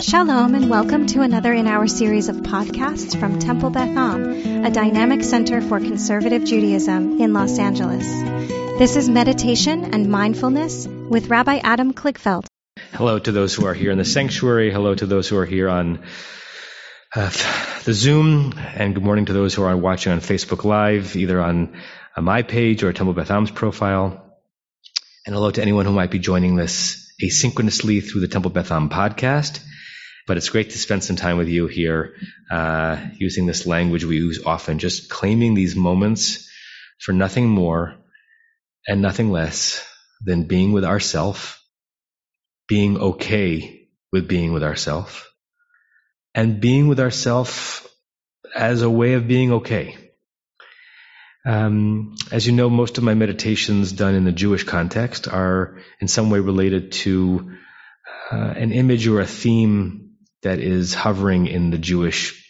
Shalom and welcome to another in our series of podcasts from Temple Beth Am, a dynamic center for conservative Judaism in Los Angeles. This is meditation and mindfulness with Rabbi Adam Kligfeld. Hello to those who are here in the sanctuary. Hello to those who are here on uh, the Zoom, and good morning to those who are watching on Facebook Live, either on uh, my page or Temple Beth Am's profile. And hello to anyone who might be joining this asynchronously through the Temple Beth Am podcast. But it's great to spend some time with you here, uh, using this language we use often, just claiming these moments for nothing more and nothing less than being with ourself, being okay with being with ourself, and being with ourself as a way of being okay. Um, as you know, most of my meditations done in the Jewish context are in some way related to uh, an image or a theme that is hovering in the Jewish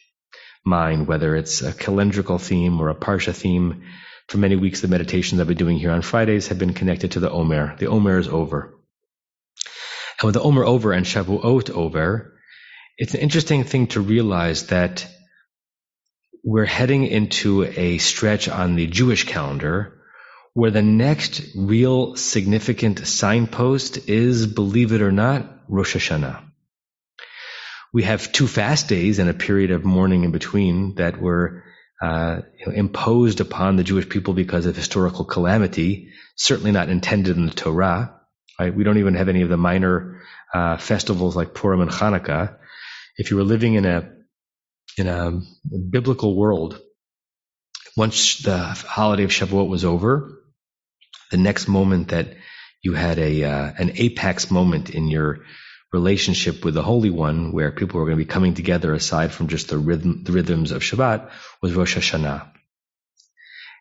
mind, whether it's a calendrical theme or a parsha theme. For many weeks, the meditations I've been doing here on Fridays have been connected to the Omer. The Omer is over. And with the Omer over and Shavuot over, it's an interesting thing to realize that we're heading into a stretch on the Jewish calendar where the next real significant signpost is, believe it or not, Rosh Hashanah. We have two fast days and a period of mourning in between that were uh, you know, imposed upon the Jewish people because of historical calamity, certainly not intended in the Torah. Right? We don't even have any of the minor uh, festivals like Purim and Hanukkah. If you were living in a in a biblical world, once the holiday of Shavuot was over, the next moment that you had a uh, an apex moment in your relationship with the Holy One, where people were going to be coming together aside from just the rhythm, the rhythms of Shabbat, was Rosh Hashanah.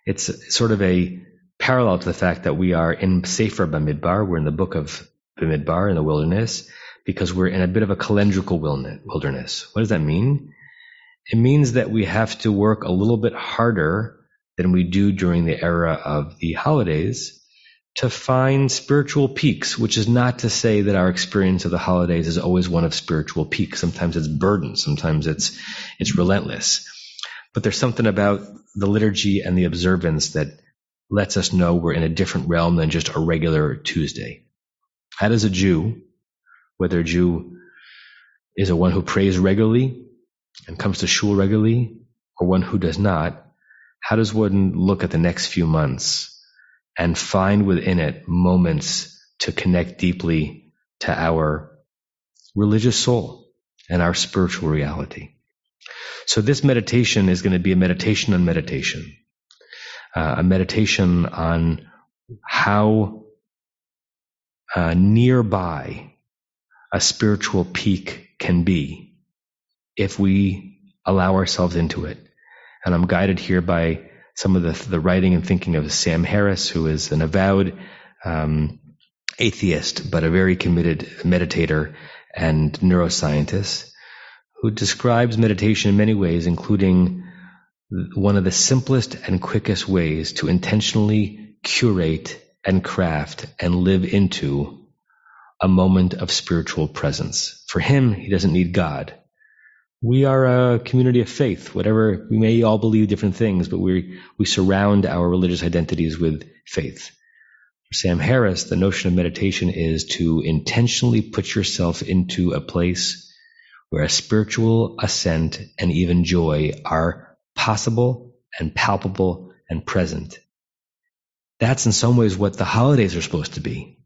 It's sort of a parallel to the fact that we are in Sefer Bamidbar, we're in the book of Bamidbar in the wilderness, because we're in a bit of a calendrical wilderness. What does that mean? It means that we have to work a little bit harder than we do during the era of the holidays to find spiritual peaks, which is not to say that our experience of the holidays is always one of spiritual peaks. Sometimes it's burdened, sometimes it's it's relentless. But there's something about the liturgy and the observance that lets us know we're in a different realm than just a regular Tuesday. How does a Jew, whether a Jew is a one who prays regularly and comes to shul regularly, or one who does not, how does one look at the next few months and find within it moments to connect deeply to our religious soul and our spiritual reality. So this meditation is going to be a meditation on meditation, uh, a meditation on how uh, nearby a spiritual peak can be if we allow ourselves into it. And I'm guided here by some of the, the writing and thinking of Sam Harris, who is an avowed um, atheist, but a very committed meditator and neuroscientist, who describes meditation in many ways, including one of the simplest and quickest ways to intentionally curate and craft and live into a moment of spiritual presence. For him, he doesn't need God we are a community of faith. Whatever we may all believe different things, but we we surround our religious identities with faith. For Sam Harris, the notion of meditation is to intentionally put yourself into a place where a spiritual ascent and even joy are possible and palpable and present. That's in some ways what the holidays are supposed to be.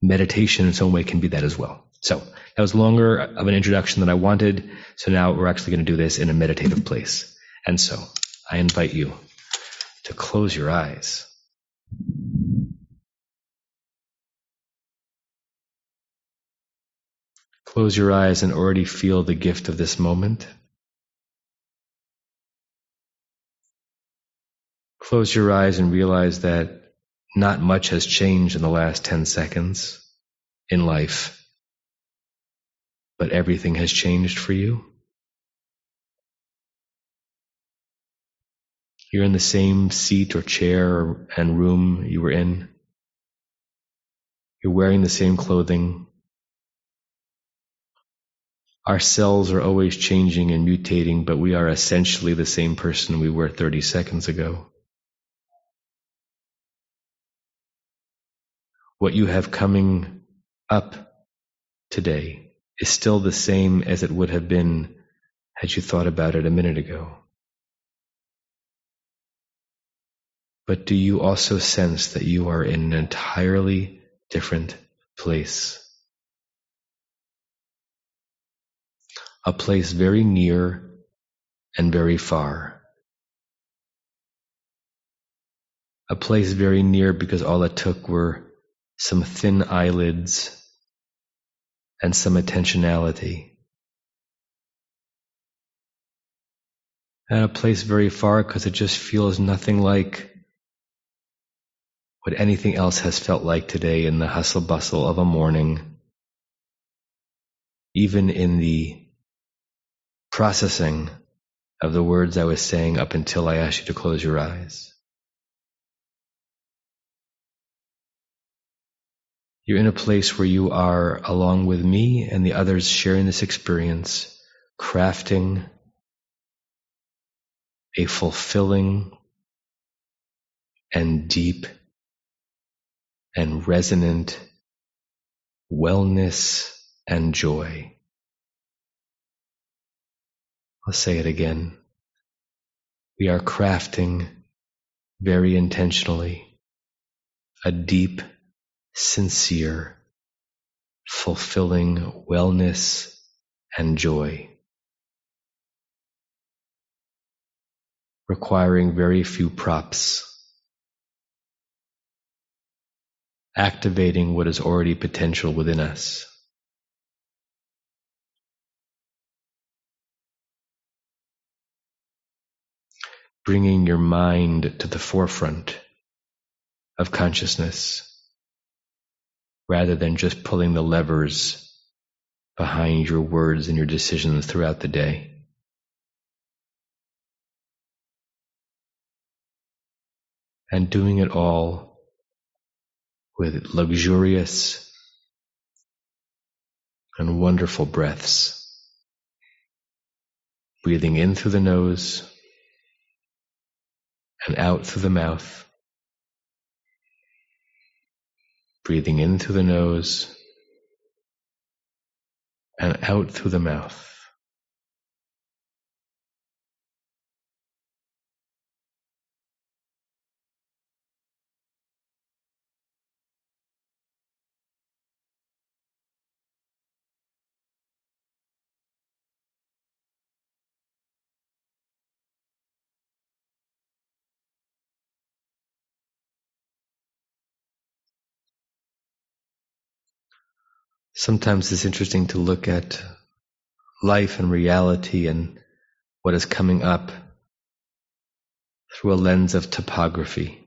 Meditation in some way can be that as well. So that was longer of an introduction than I wanted. So now we're actually going to do this in a meditative place. And so I invite you to close your eyes. Close your eyes and already feel the gift of this moment. Close your eyes and realize that not much has changed in the last 10 seconds in life but everything has changed for you? You're in the same seat or chair and room you were in. You're wearing the same clothing. our cells are always changing and mutating, but we are essentially the same person we were 30 seconds ago. What you have coming up today is still the same as it would have been had you thought about it a minute ago. But do you also sense that you are in an entirely different place? A place very near and very far. A place very near because all it took were some thin eyelids and some attentionality. And a place very far because it just feels nothing like what anything else has felt like today in the hustle bustle of a morning, even in the processing of the words I was saying up until I asked you to close your eyes. You're in a place where you are, along with me and the others sharing this experience, crafting a fulfilling and deep and resonant wellness and joy. I'll say it again. We are crafting very intentionally a deep, sincere, fulfilling wellness and joy, requiring very few props activating what is already potential within us. Bringing your mind to the forefront of consciousness rather than just pulling the levers behind your words and your decisions throughout the day. And doing it all with luxurious and wonderful breaths. Breathing in through the nose and out through the mouth. Breathing in through the nose and out through the mouth. Sometimes it's interesting to look at life and reality and what is coming up through a lens of topography.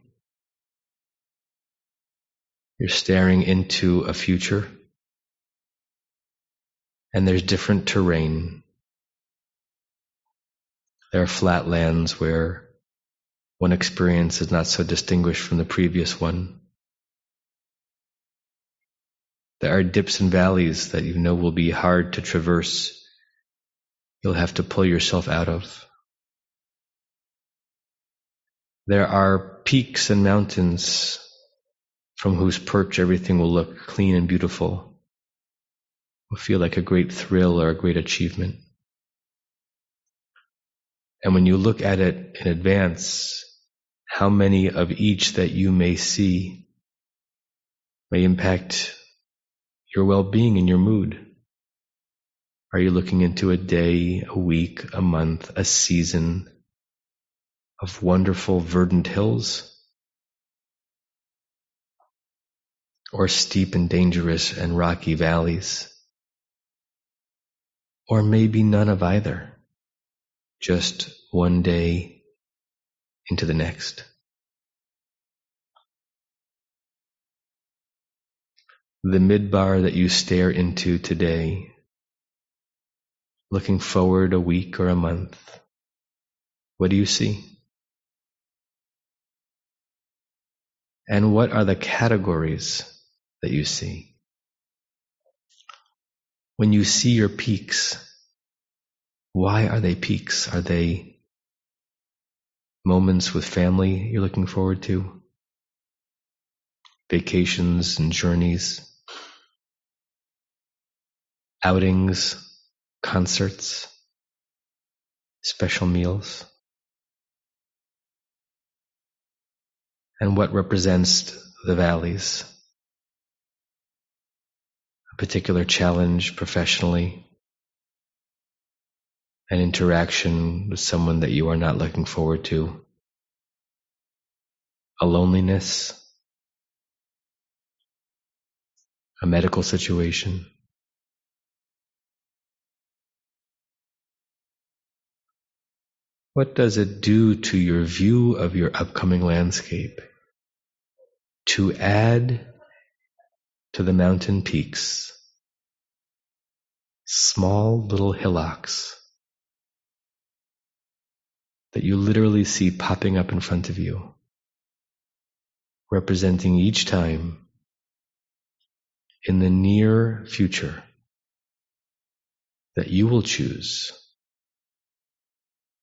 You're staring into a future, and there's different terrain. There are flat lands where one experience is not so distinguished from the previous one. There are dips and valleys that you know will be hard to traverse. You'll have to pull yourself out of. There are peaks and mountains from whose perch everything will look clean and beautiful, will feel like a great thrill or a great achievement. And when you look at it in advance, how many of each that you may see may impact your well being and your mood? Are you looking into a day, a week, a month, a season of wonderful verdant hills? Or steep and dangerous and rocky valleys? Or maybe none of either, just one day into the next. The midbar that you stare into today, looking forward a week or a month, what do you see? And what are the categories that you see? When you see your peaks, Why are they peaks? Are they moments with family you're looking forward to? Vacations and journeys? Outings? Concerts? Special meals? And what represents the valleys? A particular challenge professionally, an interaction with someone that you are not looking forward to, a loneliness, a medical situation. What does it do to your view of your upcoming landscape? To add to the mountain peaks small little hillocks that you literally see popping up in front of you, representing each time in the near future that you will choose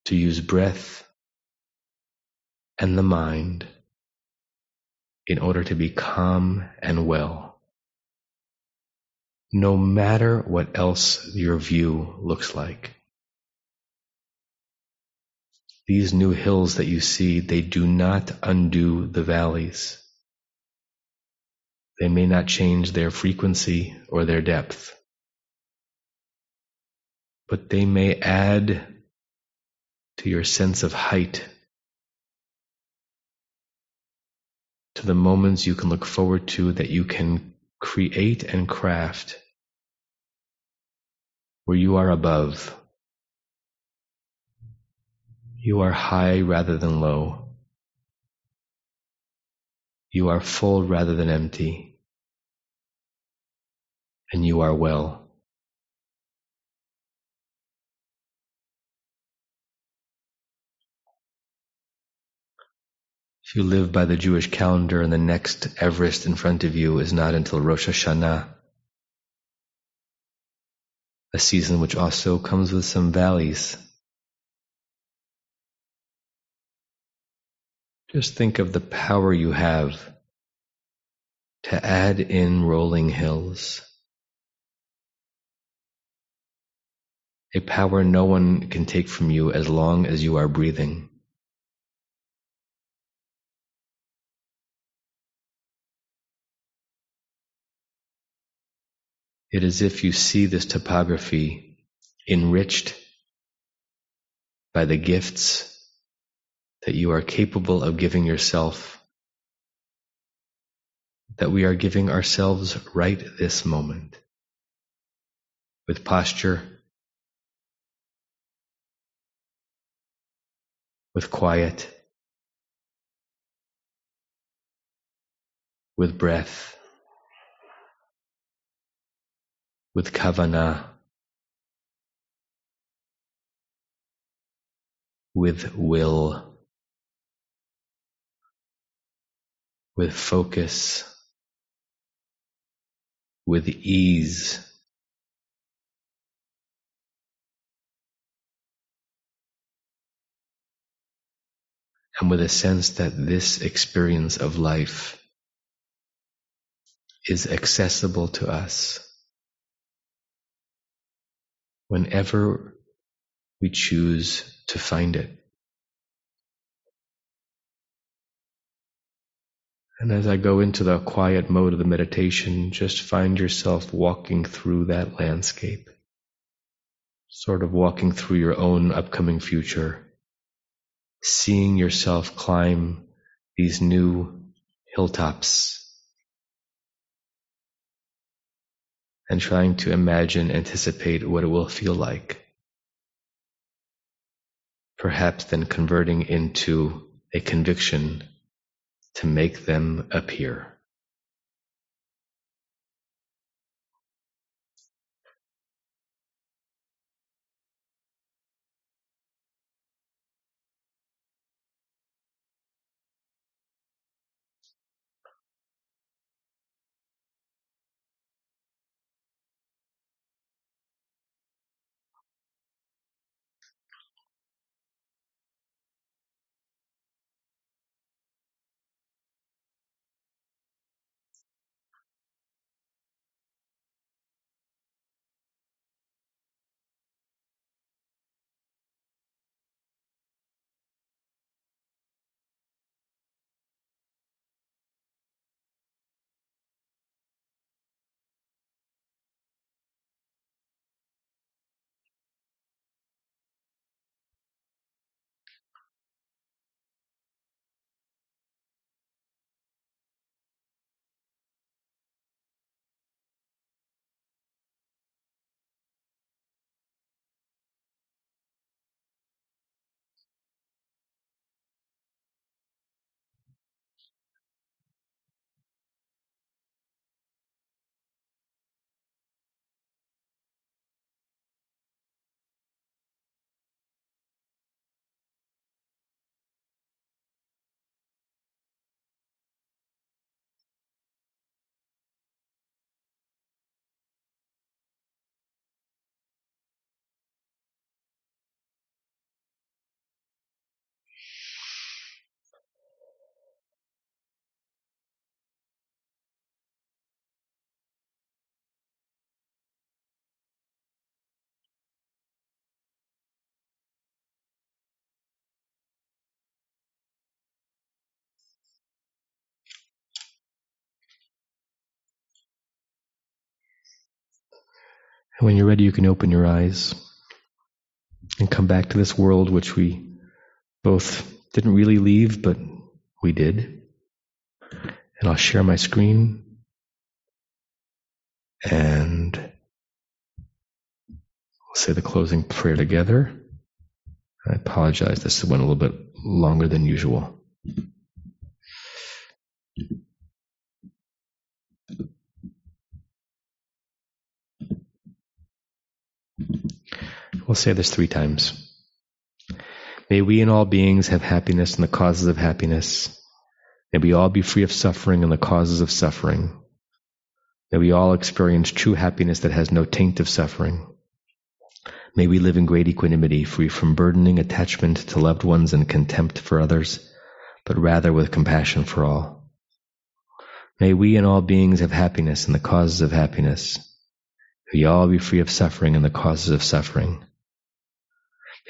to use breath and the mind in order to be calm and well, no matter what else your view looks like. These new hills that you see, they do not undo the valleys. They may not change their frequency or their depth, but they may add to your sense of height, to the moments you can look forward to that you can create and craft where you are above you are high rather than low. You are full rather than empty. And you are well. If you live by the Jewish calendar and the next Everest in front of you is not until Rosh Hashanah, a season which also comes with some valleys Just think of the power you have to add in rolling hills. A power no one can take from you as long as you are breathing. It is if you see this topography enriched by the gifts that you are capable of giving yourself, that we are giving ourselves right this moment with posture, with quiet, with breath, with kavanah, with will. with focus, with ease. And with a sense that this experience of life is accessible to us whenever we choose to find it. And as I go into the quiet mode of the meditation, just find yourself walking through that landscape, sort of walking through your own upcoming future, seeing yourself climb these new hilltops and trying to imagine, anticipate what it will feel like. Perhaps then converting into a conviction to make them appear. And when you're ready, you can open your eyes and come back to this world which we both didn't really leave, but we did. And I'll share my screen and we'll say the closing prayer together. I apologize. This went a little bit longer than usual. We'll say this three times. May we and all beings have happiness and the causes of happiness. May we all be free of suffering and the causes of suffering. May we all experience true happiness that has no taint of suffering. May we live in great equanimity, free from burdening attachment to loved ones and contempt for others, but rather with compassion for all. May we and all beings have happiness and the causes of happiness. May we all be free of suffering and the causes of suffering.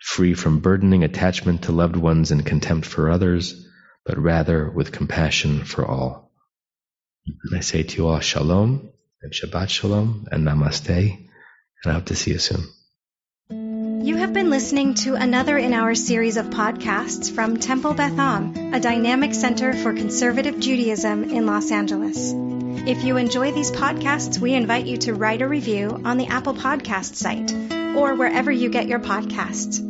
free from burdening attachment to loved ones and contempt for others, but rather with compassion for all. And I say to you all, Shalom and Shabbat Shalom and Namaste, and I hope to see you soon. You have been listening to another in our series of podcasts from Temple Beth Am, a dynamic center for conservative Judaism in Los Angeles. If you enjoy these podcasts, we invite you to write a review on the Apple Podcast site or wherever you get your podcasts.